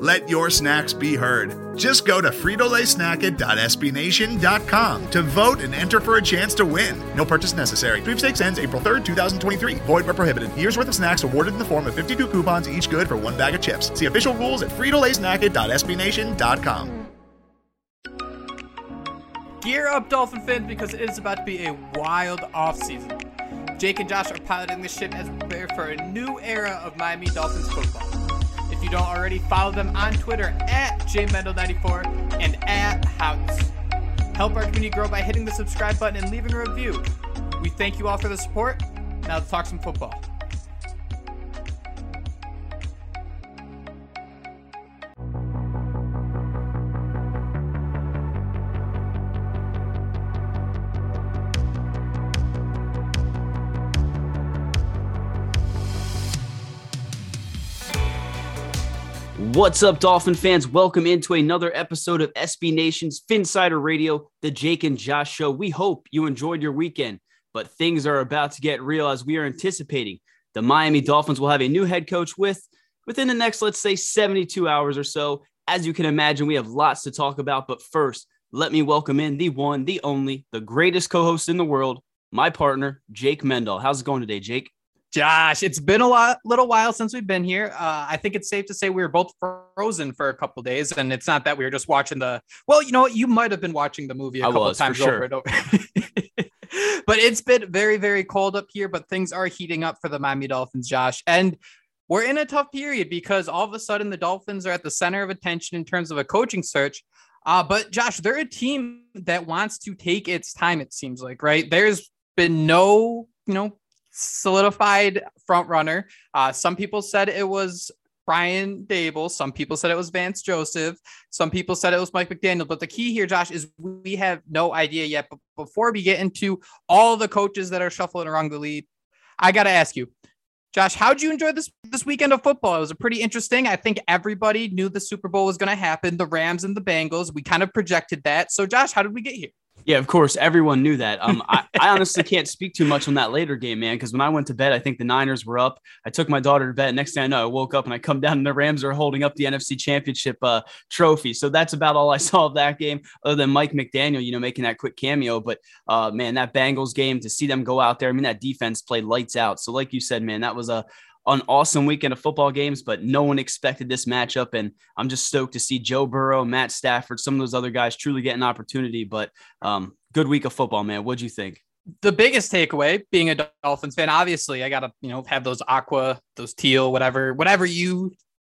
Let your snacks be heard. Just go to fritolaysnacket.sbnation.com to vote and enter for a chance to win. No purchase necessary. Sweepstakes ends April 3rd, 2023. Void where prohibited. Year's worth of snacks awarded in the form of 52 coupons, each good for one bag of chips. See official rules at fritolaysnacket.sbnation.com. Gear up, Dolphin fans, because it is about to be a wild offseason. Jake and Josh are piloting the ship as we prepare for a new era of Miami Dolphins football. If you don't already, follow them on Twitter at jmendel94 and at Houtz. Help our community grow by hitting the subscribe button and leaving a review. We thank you all for the support. Now let's talk some football. What's up, Dolphin fans? Welcome into another episode of SB Nation's Phinsider Radio, the Jake and Josh Show. We hope you enjoyed your weekend, but things are about to get real as we are anticipating the Miami Dolphins will have a new head coach with within the next, let's say, 72 hours or so. As you can imagine, we have lots to talk about, but first, let me welcome in the one, the only, the greatest co-host in the world, my partner, Jake Mendel. How's it going today, Jake? Josh, it's been a lot, little while since we've been here. Uh, I think it's safe to say we were both frozen for a couple days, and it's not that we were just watching the. Well, you know what? You might have been watching the movie a I couple was, times sure. over and over. but it's been very, very cold up here. But things are heating up for the Miami Dolphins, Josh, and we're in a tough period because all of a sudden the Dolphins are at the center of attention in terms of a coaching search. Uh, but Josh, they're a team that wants to take its time. It seems like right. There's been no, you know, solidified front runner. Uh, some people said it was Brian Daboll. Some people said it was Vance Joseph. Some people said it was Mike McDaniel. But the key here, Josh, is we have no idea yet. But before we get into all the coaches that are shuffling around the league, I got to ask you, Josh, how'd you enjoy this this weekend of football? It was a pretty interesting. I think everybody knew the Super Bowl was going to happen. The Rams and the Bengals. We kind of projected that. So, Josh, how did we get here? Yeah, of course, everyone knew that. Um, I, I honestly can't speak too much on that later game, man, because when I went to bed, I think the Niners were up. I took my daughter to bed. Next thing I know, I woke up and I come down and the Rams are holding up the NFC Championship uh, trophy. So that's about all I saw of that game, other than Mike McDaniel, you know, making that quick cameo. But uh, man, that Bengals game to see them go out there, I mean, that defense played lights out. So like you said, man, that was a an awesome weekend of football games, but no one expected this matchup. And I'm just stoked to see Joe Burrow, Matt Stafford, some of those other guys truly get an opportunity. But um, good week of football, man. What'd you think? the biggest takeaway being a Dolphins fan, obviously I gotta, you know, have those aqua, those teal, whatever, whatever you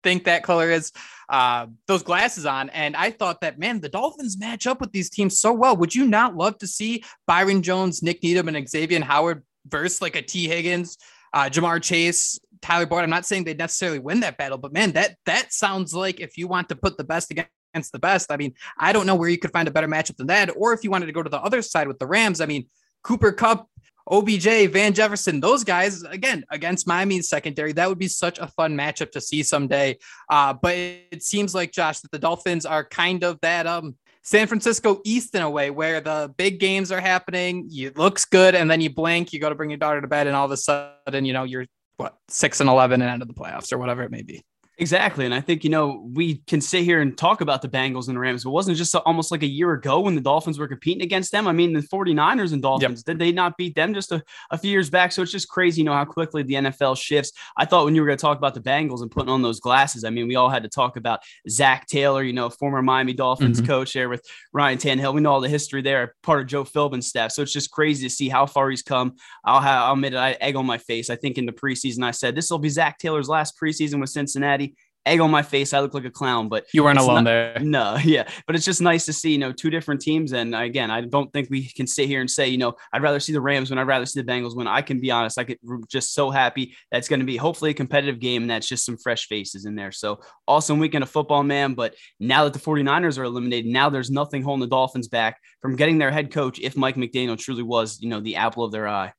think that color is, uh, those glasses on. And I thought that, man, the Dolphins match up with these teams so well. Would you not love to see Byron Jones, Nik Needham, and Xavier Howard versus like a Tee Higgins, uh, Ja'Marr Chase, Tyler Boyd? I'm not saying they necessarily win that battle, but man, that that sounds like if you want to put the best against the best. I mean, I don't know where you could find a better matchup than that. Or if you wanted to go to the other side with the Rams, I mean, Cooper Kupp, OBJ, Van Jefferson, those guys, again, against Miami's secondary, that would be such a fun matchup to see someday. Uh, but it seems like, Josh, that the Dolphins are kind of that um, San Francisco East in a way where the big games are happening. It looks good. And then you blink, you go to bring your daughter to bed, and all of a sudden, you know, you're what, six and 11 and end of the playoffs or whatever it may be. Exactly. And I think, you know, we can sit here and talk about the Bengals and the Rams. It wasn't just almost like a year ago when the Dolphins were competing against them. I mean, the 49ers and Dolphins, yep. did they not beat them just a, a, few years back? So it's just crazy, you know, how quickly the NFL shifts. I thought when you were going to talk about the Bengals and putting on those glasses, I mean, we all had to talk about Zac Taylor, you know, former Miami Dolphins mm-hmm. coach there with Ryan Tannehill. We know all the history there, part of Joe Philbin's staff. So it's just crazy to see how far he's come. I'll, have, I'll admit it, I egg on my face. I think in the preseason, I said this will be Zac Taylor's last preseason with Cincinnati egg on my face. I look like a clown, but you weren't alone not- there. no, yeah, but it's just nice to see, you know, two different teams. And again, I don't think we can sit here and say, you know, I'd rather see the Rams when I'd rather see the Bengals when I can be honest. I get just so happy that's going to be hopefully a competitive game and that's just some fresh faces in there. So awesome weekend of football, man. But now that the 49ers are eliminated, now there's nothing holding the Dolphins back from getting their head coach if Mike McDaniel truly was, you know, the apple of their eye.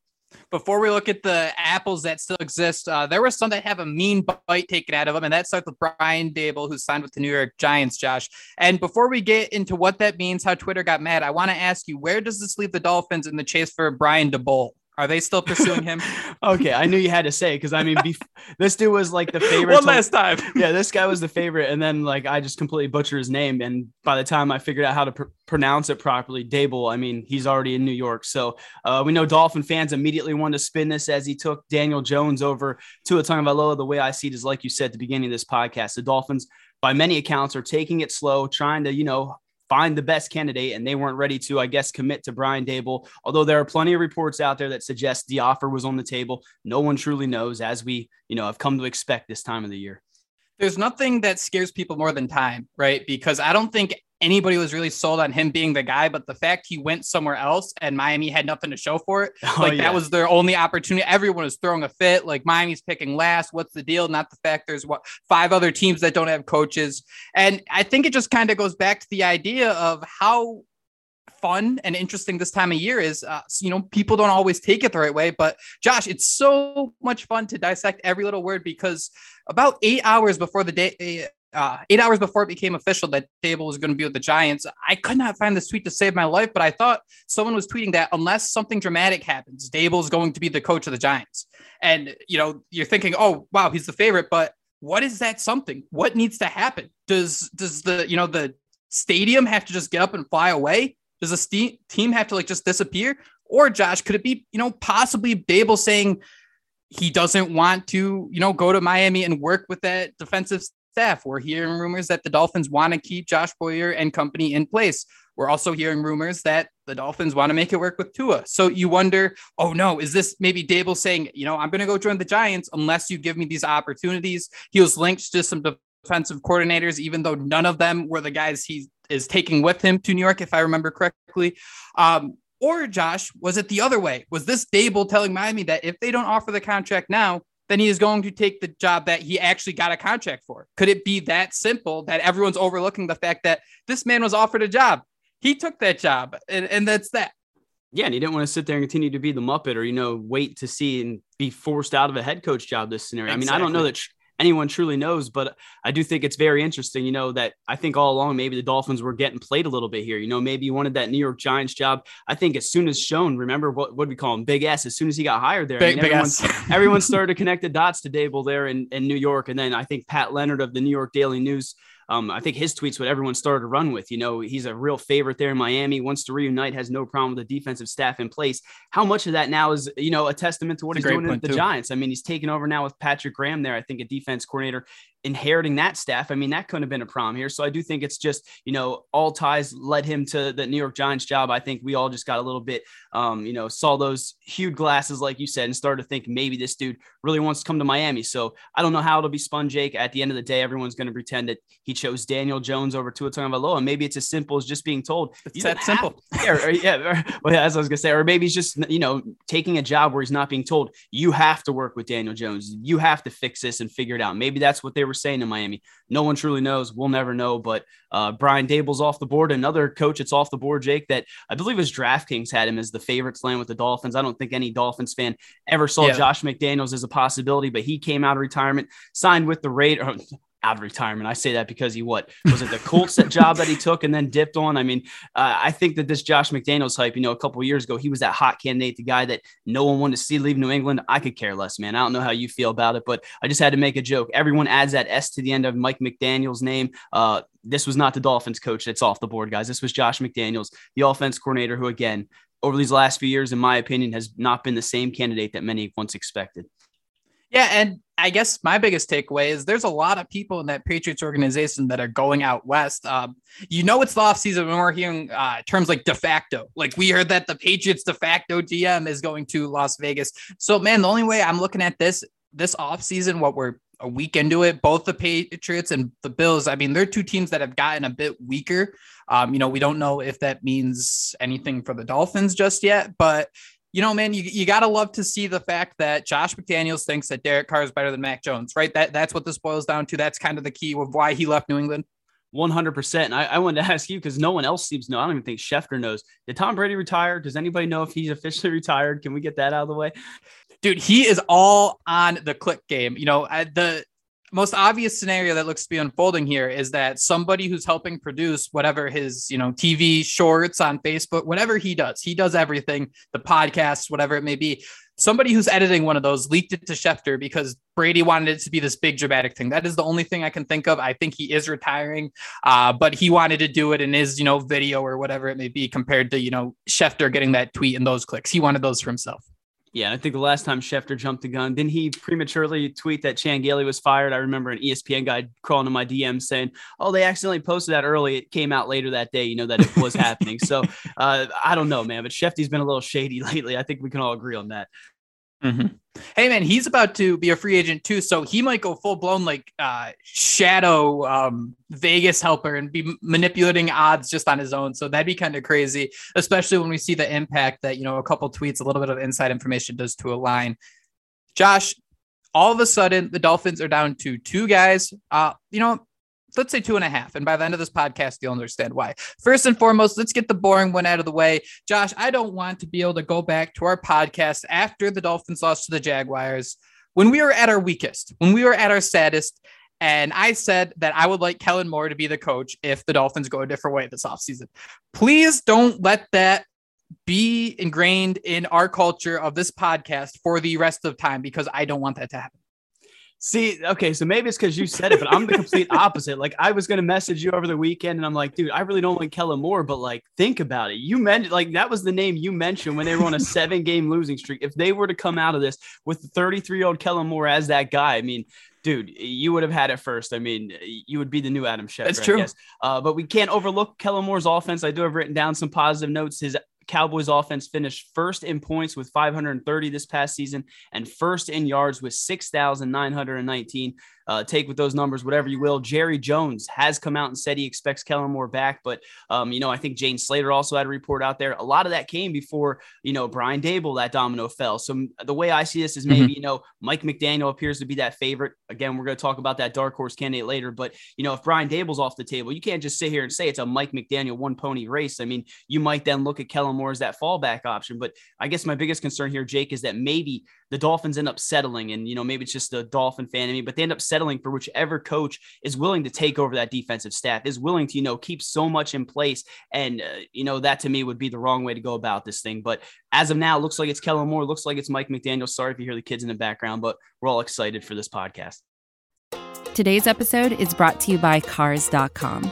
Before we look at the apples that still exist, uh, there were some that have a mean bite taken out of them, and that starts with Brian Daboll, who signed with the New York Giants, Josh. And before we get into what that means, how Twitter got mad, I want to ask you, where does this leave the Dolphins in the chase for Brian Daboll? Are they still pursuing him? okay, I knew you had to say because I mean, bef- this dude was like the favorite. One last time. yeah, this guy was the favorite, and then like I just completely butchered his name, and by the time I figured out how to pr- pronounce it properly, Daboll. I mean, he's already in New York, so uh, we know Dolphin fans immediately wanted to spin this as he took Daniel Jones over Tua Tagovailoa. The way I see it is, like you said at the beginning of this podcast, the Dolphins, by many accounts, are taking it slow, trying to you know find the best candidate, and they weren't ready to, I guess, commit to Brian Daboll. Although there are plenty of reports out there that suggest the offer was on the table, no one truly knows, as we you know have come to expect this time of the year. There's nothing that scares people more than time, right? Because I don't think anybody was really sold on him being the guy, but the fact he went somewhere else and Miami had nothing to show for it, Oh, like yeah. that was their only opportunity. Everyone was throwing a fit. Like Miami's picking last. What's the deal? Not the fact there's what five other teams that don't have coaches. And I think it just kind of goes back to the idea of how fun and interesting this time of year is. Uh, you know, people don't always take it the right way, but Josh, it's so much fun to dissect every little word because about eight hours before the day. Uh, eight hours before it became official that Daboll was going to be with the Giants, I could not find this tweet to save my life, but I thought someone was tweeting that unless something dramatic happens, Daboll is going to be the coach of the Giants. And you know, you're thinking, oh wow, he's the favorite, but what is that something? What needs to happen? Does does the you know the stadium have to just get up and fly away? Does the ste- team have to like just disappear? Or Josh, could it be you know possibly Daboll saying he doesn't want to you know go to Miami and work with that defensive staff? We're hearing rumors that the Dolphins want to keep Josh Boyer and company in place. We're also hearing rumors that the Dolphins want to make it work with Tua. So you wonder, oh no, is this maybe Daboll saying, you know, I'm going to go join the Giants unless you give me these opportunities? He was linked to some defensive coordinators, even though none of them were the guys he is taking with him to New York, if I remember correctly. Um, or Josh, was it the other way? Was this Daboll telling Miami that if they don't offer the contract now, then he is going to take the job that he actually got a contract for? Could it be that simple that everyone's overlooking the fact that this man was offered a job? He took that job, and, and that's that. Yeah, and he didn't want to sit there and continue to be the Muppet or, you know, wait to see and be forced out of a head coach job this scenario. I mean, I don't know that anyone truly knows, but I do think it's very interesting, you know, that I think all along maybe the Dolphins were getting played a little bit here. You know, maybe he wanted that New York Giants job. I think as soon as Schoen, remember what what we call him? Big S, as soon as he got hired there. Big, I mean, everyone, S. everyone started to connect the dots to Daboll there in, in New York. And then I think Pat Leonard of the New York Daily News um, I think his tweets what everyone started to run with. You know, he's a real favorite there in Miami, wants to reunite, has no problem with the defensive staff in place. How much of that now is, you know, a testament to what It's he's doing with the too. Giants? I mean, he's taken over now with Patrick Graham there, I think a defense coordinator inheriting that staff. I mean, that couldn't have been a problem here. So I do think it's just, you know, all ties led him to the New York Giants job. I think we all just got a little bit, um, you know, saw those huge glasses, like you said, and started to think maybe this dude really wants to come to Miami. So I don't know how it'll be spun, Jake. At the end of the day, everyone's going to pretend that he chose Daniel Jones over Tua Tagovailoa. And maybe it's as simple as just being told. It's that simple. yeah, or, yeah. or- well, as I was gonna say, or maybe he's just you know taking a job where he's not being told you have to work with Daniel Jones, you have to fix this and figure it out. Maybe that's what they were saying in Miami. No one truly knows. We'll never know. But uh, Brian Daboll's off the board. Another coach that's off the board, Jake, that I believe his DraftKings had him as the favorite land with the Dolphins. I don't think any Dolphins fan ever saw Yeah. Josh McDaniels as a possibility, but he came out of retirement, signed with the Raiders. Out of retirement. I say that because he what was it the Colts that job that he took and then dipped on? I mean, uh, I think that this Josh McDaniels hype, you know, a couple years ago, he was that hot candidate, the guy that no one wanted to see leave New England. I could care less, man. I don't know how you feel about it, but I just had to make a joke. Everyone adds that S to the end of Mike McDaniel's name. Uh, this was not the Dolphins coach that's off the board, guys. This was Josh McDaniels, the offense coordinator, who again, over these last few years, in my opinion, has not been the same candidate that many once expected. Yeah, and I guess my biggest takeaway is there's a lot of people in that Patriots organization that are going out west. Um, you know, it's the offseason when we're hearing uh, terms like de facto. Like we heard that the Patriots de facto GM is going to Las Vegas. So, man, the only way I'm looking at this this offseason, what we're a week into it. Both the Patriots and the Bills, I mean, they're two teams that have gotten a bit weaker. Um, you know, we don't know if that means anything for the Dolphins just yet, but you know, man, you, you gotta love to see the fact that Josh McDaniels thinks that Derek Carr is better than Mac Jones, right? That that's what this boils down to. That's kind of the key of why he left New England. 100%. I, I wanted to ask you because no one else seems to know. I don't even think Schefter knows. Did Tom Brady retire? Does anybody know if he's officially retired? Can we get that out of the way? Dude, he is all on the click game. You know, the most obvious scenario that looks to be unfolding here is that somebody who's helping produce whatever his, you know, TV shorts on Facebook, whatever he does, he does everything, the podcasts, whatever it may be somebody who's editing one of those leaked it to Schefter because Brady wanted it to be this big dramatic thing. That is the only thing I can think of. I think he is retiring, uh, but he wanted to do it in his, you know, video or whatever it may be compared to, you know, Schefter getting that tweet and those clicks. He wanted those for himself. Yeah, I think the last time Schefter jumped the gun, didn't he prematurely tweet that Chan Gailey was fired? I remember an ESPN guy crawling to my DM saying, "Oh, they accidentally posted that early. It came out later that day. You know that it was happening." So uh, I don't know, man. But Shefty's been a little shady lately. I think we can all agree on that. Mm-hmm. Hey man, he's about to be a free agent too, so he might go full blown like uh, shadow um, Vegas helper and be manipulating odds just on his own. So that'd be kind of crazy, especially when we see the impact that you know a couple tweets, a little bit of inside information does to a line. Josh, all of a sudden the Dolphins are down to two guys. Uh, you know, let's say two and a half. And by the end of this podcast, you'll understand why. First and foremost, let's get the boring one out of the way. Josh, I don't want to be able to go back to our podcast after the Dolphins lost to the Jaguars when we were at our weakest, when we were at our saddest. And I said that I would like Kellen Moore to be the coach if the Dolphins go a different way this offseason. Please don't let that be ingrained in our culture of this podcast for the rest of time because I don't want that to happen. See, okay, so maybe it's because you said it, but I'm the complete opposite. Like, I was gonna message you over the weekend, and I'm like, dude, I really don't like Kellen Moore, but like, think about it. You mentioned like that was the name you mentioned when they were on a seven game losing streak. If they were to come out of this with the 33 year old Kellen Moore as that guy, I mean, dude, you would have had it first. I mean, you would be the new Adam Schefter. That's true. Uh, but we can't overlook Kellen Moore's offense. I do have written down some positive notes. His Cowboys offense finished first in points with 530 this past season and first in yards with 6,919 uh, take with those numbers whatever you will. Jerry Jones has come out and said he expects Kellen Moore back, but um, you know I think Jane Slater also had a report out there. A lot of that came before you know Brian Daboll that domino fell. So the way I see this is maybe mm-hmm. you know Mike McDaniel appears to be that favorite. Again, we're going to talk about that dark horse candidate later, but you know if Brian Daboll's off the table, you can't just sit here and say it's a Mike McDaniel one pony race. I mean, you might then look at Kellen Moore as that fallback option, but I guess my biggest concern here, Jake, is that maybe the Dolphins end up settling, and you know maybe it's just a Dolphin fan in me, but they end up settling for whichever coach is willing to take over that defensive staff, is willing to you know keep so much in place, and uh, you know that to me would be the wrong way to go about this thing. But as of now, looks like it's Kellen Moore, looks like it's Mike McDaniel. Sorry if you hear the kids in the background, but we're all excited for this podcast. Today's episode is brought to you by Cars.com.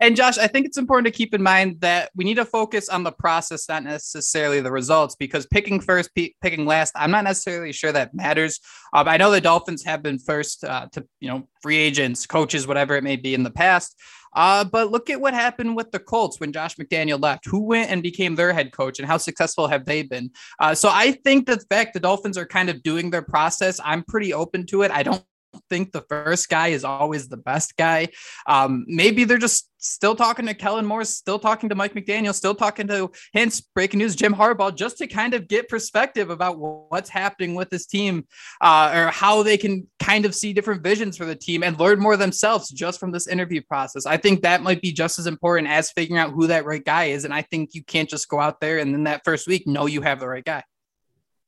And Josh, I think it's important to keep in mind that we need to focus on the process, not necessarily the results, because picking first, picking last, I'm not necessarily sure that matters. Um, I know the Dolphins have been first uh, to, you know, free agents, coaches, whatever it may be in the past. Uh, but look at what happened with the Colts when Josh McDaniel left. Who went and became their head coach, and how successful have they been? Uh, so I think the fact the Dolphins are kind of doing their process, I'm pretty open to it. I don't think the first guy is always the best guy. Um, maybe they're just still talking to Kellen Moore, still talking to Mike McDaniel, still talking to hints, breaking news, Jim Harbaugh, just to kind of get perspective about what's happening with this team uh, or how they can kind of see different visions for the team and learn more themselves just from this interview process. I think that might be just as important as figuring out who that right guy is. And I think you can't just go out there and in that first week know you have the right guy.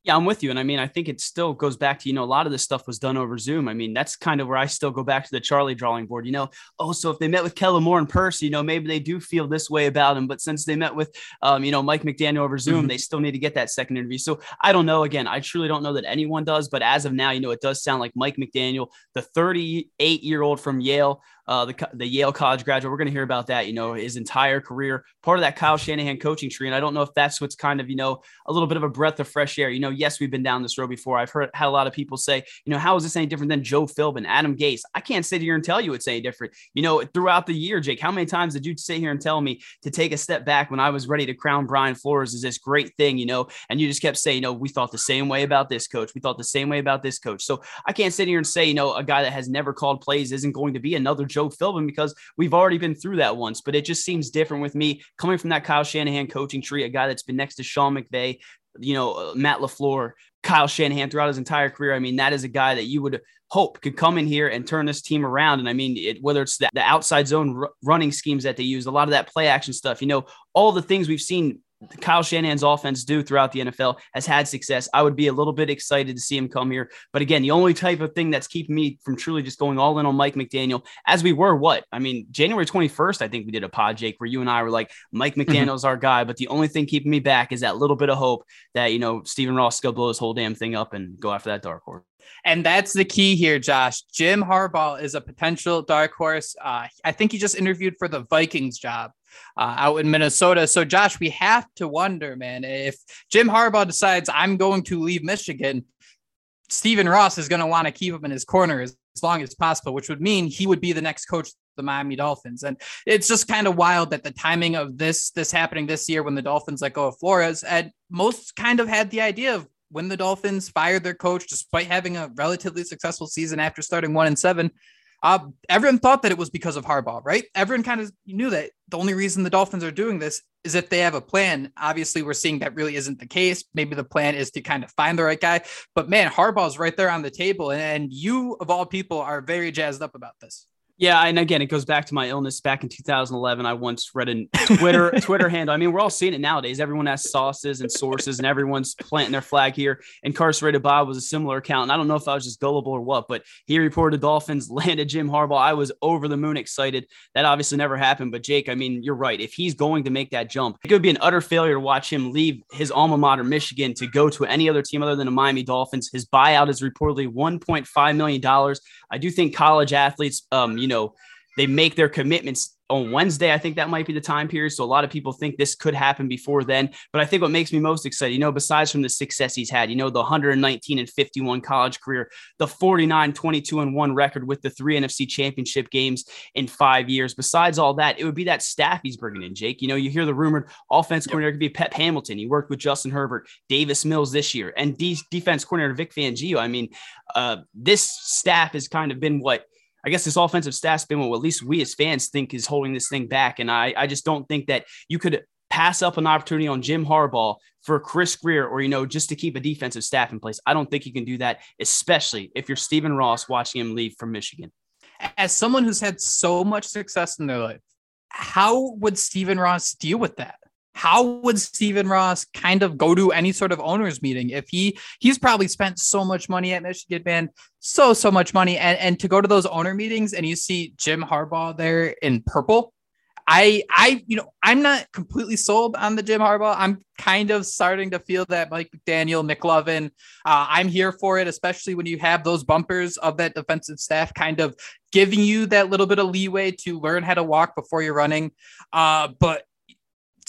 Yeah, I'm with you. And I mean, I think it still goes back to, you know, a lot of this stuff was done over Zoom. I mean, that's kind of where I still go back to the Charlie drawing board, you know, oh, so if they met with Kellen Moore in person, you know, maybe they do feel this way about him. But since they met with, um, you know, Mike McDaniel over Zoom, mm-hmm. they still need to get that second interview. So I don't know. Again, I truly don't know that anyone does. But as of now, you know, it does sound like Mike McDaniel, the 38 year old from Yale, uh, the, the Yale college graduate. We're going to hear about that, you know, his entire career, part of that Kyle Shanahan coaching tree. And I don't know if that's what's kind of, you know, a little bit of a breath of fresh air. You know, yes, we've been down this road before. I've heard had a lot of people say, you know, how is this any different than Joe Philbin, Adam Gase? I can't sit here and tell you it's any different. You know, throughout the year, Jake, how many times did you sit here and tell me to take a step back when I was ready to crown Brian Flores as this great thing, you know, and you just kept saying, you know, we thought the same way about this coach. We thought the same way about this coach. So I can't sit here and say, you know, a guy that has never called plays isn't going to be another Joe Philbin because We've already been through that once, but it just seems different with me coming from that Kyle Shanahan coaching tree, a guy that's been next to Sean McVay, you know, uh, Matt LaFleur, Kyle Shanahan throughout his entire career. I mean, that is a guy that you would hope could come in here and turn this team around. And I mean, it, whether it's the, the outside zone r- running schemes that they use, a lot of that play action stuff, you know, all the things we've seen Kyle Shanahan's offense do throughout the NFL has had success. I would be a little bit excited to see him come here. But again, the only type of thing that's keeping me from truly just going all in on Mike McDaniel, as we were, what? I mean, January 21st, I think we did a pod, Jake, where you and I were like, Mike mm-hmm. McDaniel's mm-hmm. our guy. But the only thing keeping me back is that little bit of hope that, you know, Stephen Ross will blow his whole damn thing up and go after that dark horse. And that's the key here, Josh. Jim Harbaugh is a potential dark horse. Uh, I think he just interviewed for the Vikings job uh, out in Minnesota. So, Josh, we have to wonder, man, if Jim Harbaugh decides I'm going to leave Michigan, Stephen Ross is going to want to keep him in his corner as, as long as possible, which would mean he would be the next coach the Miami Dolphins. And it's just kind of wild that the timing of this this happening this year when the Dolphins let go of Flores and most kind of had the idea of when the Dolphins fired their coach, despite having a relatively successful season after starting one and seven, uh, everyone thought that it was because of Harbaugh, right? Everyone kind of knew that the only reason the Dolphins are doing this is if they have a plan. Obviously, we're seeing that really isn't the case. Maybe the plan is to kind of find the right guy. But man, Harbaugh's right there on the table. And you, of all people, are very jazzed up about this. Yeah, and again, it goes back to my illness back in 2011. I once read a Twitter Twitter handle. I mean, we're all seeing it nowadays. Everyone has sauces and sources, and everyone's planting their flag here. Incarcerated Bob was a similar account, and I don't know if I was just gullible or what, but he reported Dolphins landed Jim Harbaugh. I was over the moon excited. That obviously never happened, but Jake, I mean, you're right. If he's going to make that jump, it would be an utter failure to watch him leave his alma mater, Michigan, to go to any other team other than the Miami Dolphins. His buyout is reportedly 1.5 million dollars. I do think college athletes, um, you know they make their commitments on Wednesday. I think that might be the time period. So a lot of people think this could happen before then. But I think what makes me most excited, you know, besides from the success he's had, you know, the 119 and 51 college career, the 49, 22 and one record with the three NFC championship games in five years. Besides all that, it would be that staff he's bringing in, Jake. You know, you hear the rumored offense coordinator could be Pep Hamilton. He worked with Justin Herbert, Davis Mills this year, and de- defense coordinator Vic Fangio. I mean, uh, this staff has kind of been what – I guess this offensive staff's been what at least we as fans think is holding this thing back. And I, I just don't think that you could pass up an opportunity on Jim Harbaugh for Chris Grier or, you know, just to keep a defensive staff in place. I don't think you can do that, especially if you're Stephen Ross watching him leave from Michigan. As someone who's had so much success in their life, how would Stephen Ross deal with that? How would Stephen Ross kind of go to any sort of owners meeting if he he's probably spent so much money at Michigan, man, so so much money, and and to go to those owner meetings and you see Jim Harbaugh there in purple. I I you know I'm not completely sold on the Jim Harbaugh. I'm kind of starting to feel that Mike McDaniel, McLovin. Uh, I'm here for it, especially when you have those bumpers of that defensive staff kind of giving you that little bit of leeway to learn how to walk before you're running. Uh, but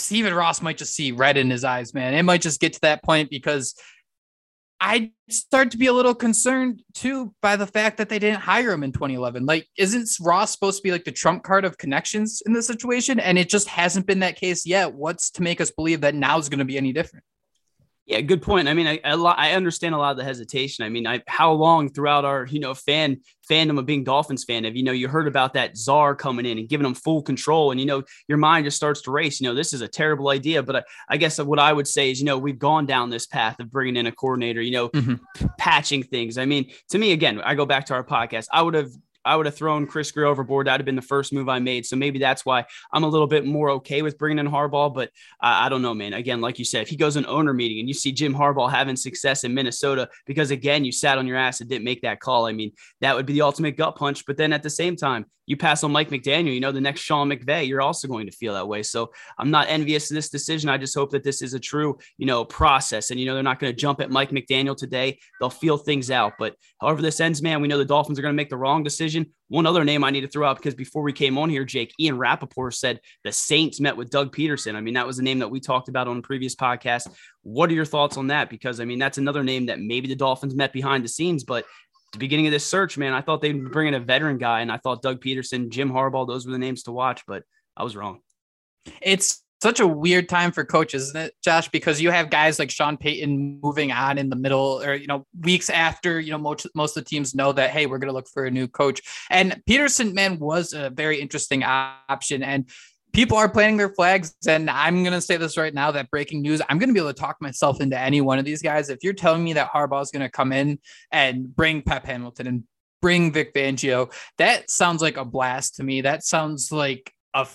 Stephen Ross might just see red in his eyes, man. It might just get to that point because I start to be a little concerned too by the fact that they didn't hire him in 2011. Like, isn't Ross supposed to be like the trump card of connections in this situation? And it just hasn't been that case yet. What's to make us believe that now is going to be any different? Yeah, good point. I mean, I, I understand a lot of the hesitation. I mean, I, how long throughout our you know fan fandom of being Dolphins fan have you know you heard about that czar coming in and giving them full control, and you know your mind just starts to race. You know, this is a terrible idea, but I, I guess what I would say is you know we've gone down this path of bringing in a coordinator, you know, mm-hmm. patching things. I mean, to me, again, I go back to our podcast. I would have I would have thrown Chris Grier overboard. That'd have been the first move I made. So maybe that's why I'm a little bit more okay with bringing in Harbaugh. But I, I don't know, man. Again, like you said, if he goes an owner meeting and you see Jim Harbaugh having success in Minnesota because again you sat on your ass and didn't make that call. I mean, that would be the ultimate gut punch. But then at the same time, you pass on Mike McDaniel, you know, the next Sean McVay, you're also going to feel that way. So I'm not envious of this decision. I just hope that this is a true, you know, process. And, you know, they're not going to jump at Mike McDaniel today. They'll feel things out. But however this ends, man, we know the Dolphins are going to make the wrong decision. One other name I need to throw out because before we came on here, Jake, Ian Rapoport said the Saints met with Doug Pederson. I mean, that was a name that we talked about on a previous podcast. What are your thoughts on that? Because, I mean, that's another name that maybe the Dolphins met behind the scenes, but the beginning of this search, man, I thought they'd bring in a veteran guy, and I thought Doug Pederson, Jim Harbaugh, those were the names to watch, but I was wrong. It's such a weird time for coaches, isn't it, Josh? Because you have guys like Sean Payton moving on in the middle, or you know, weeks after you know most most of the teams know that hey, we're going to look for a new coach. And Pederson, man, was a very interesting option, and people are planting their flags. And I'm going to say this right now that breaking news, I'm going to be able to talk myself into any one of these guys. If you're telling me that Harbaugh is going to come in and bring Pep Hamilton and bring Vic Fangio, that sounds like a blast to me. That sounds like a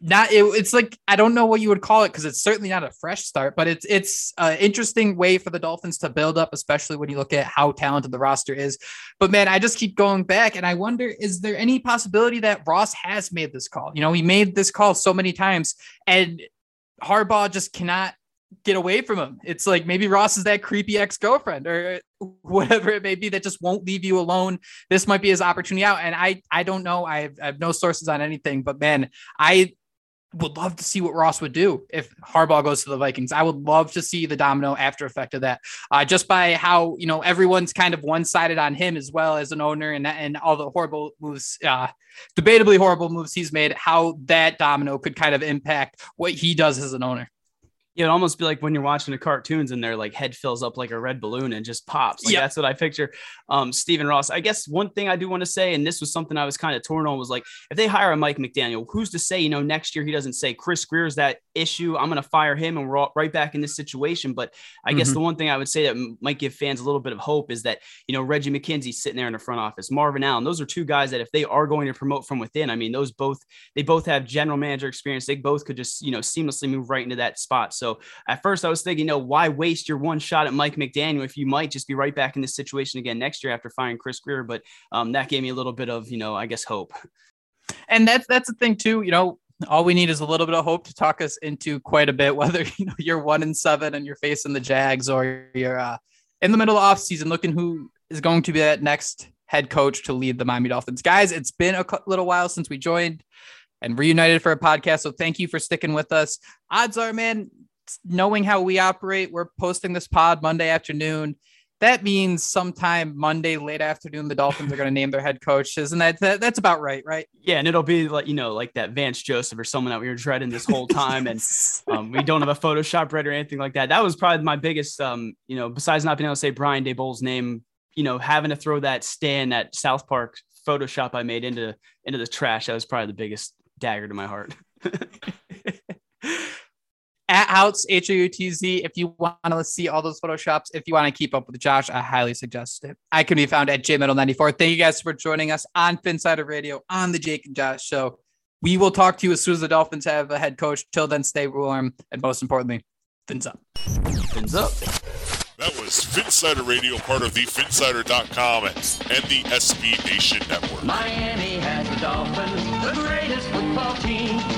not it, it's like I don't know what you would call it because it's certainly not a fresh start, but it's it's an interesting way for the Dolphins to build up, especially when you look at how talented the roster is. But man, I just keep going back and I wonder is there any possibility that Ross has made this call? You know, he made this call so many times and Harbaugh just cannot get away from him. It's like maybe Ross is that creepy ex-girlfriend or whatever it may be that just won't leave you alone. This might be his opportunity out. And I I don't know. I have, I have no sources on anything, but man, I would love to see what Ross would do if Harbaugh goes to the Vikings. I would love to see the domino after effect of that, uh, just by how you know everyone's kind of one sided on him as well as an owner and and all the horrible moves, uh, debatably horrible moves he's made. How that domino could kind of impact what he does as an owner. Yeah, it almost be like when you're watching the cartoons and their like head fills up like a red balloon and just pops. Like, That's what I picture. Um, Stephen Ross. I guess one thing I do want to say, and this was something I was kind of torn on, was like if they hire a Mike McDaniel, who's to say, you know, next year he doesn't say Chris Grier's that issue. I'm going to fire him and we're all right back in this situation. But I mm-hmm. guess the one thing I would say that might give fans a little bit of hope is that, you know, Reggie McKenzie's sitting there in the front office, Marvin Allen. Those are two guys that if they are going to promote from within, I mean, those both, they both have general manager experience. They both could just, you know, seamlessly move right into that spot. So at first, I was thinking, you know, why waste your one shot at Mike McDaniel if you might just be right back in this situation again next year after firing Chris Grier? But um, that gave me a little bit of, you know, I guess hope. And that's that's the thing too. You know, all we need is a little bit of hope to talk us into quite a bit. Whether you know you're one and seven and you're facing the Jags, or you're uh, in the middle of off season looking who is going to be that next head coach to lead the Miami Dolphins. Guys, it's been a little while since we joined and reunited for a podcast. So thank you for sticking with us. Odds are, man, knowing how we operate, we're posting this pod Monday afternoon. That means sometime Monday late afternoon, the Dolphins are going to name their head coach. Isn't that, that that's about right, right? Yeah, and it'll be like you know, like that Vance Joseph or someone that we were dreading this whole time, and um, we don't have a Photoshop ready or anything like that. That was probably my biggest, um, you know, besides not being able to say Brian Daboll's name, you know, having to throw that stand at South Park Photoshop I made into into the trash. That was probably the biggest dagger to my heart. at Houtz, H O U T Z. If you want to see all those photoshops, if you want to keep up with Josh, I highly suggest it. I can be found at JMendel94. Thank you guys for joining us on Phinsider Radio on the Jake and Josh show. We will talk to you as soon as the Dolphins have a head coach. Till then, stay warm. And most importantly, fins up. Fins up. That was Phinsider Radio, part of the Phinsider.com and the SB Nation Network. Miami has the Dolphins, the greatest football team.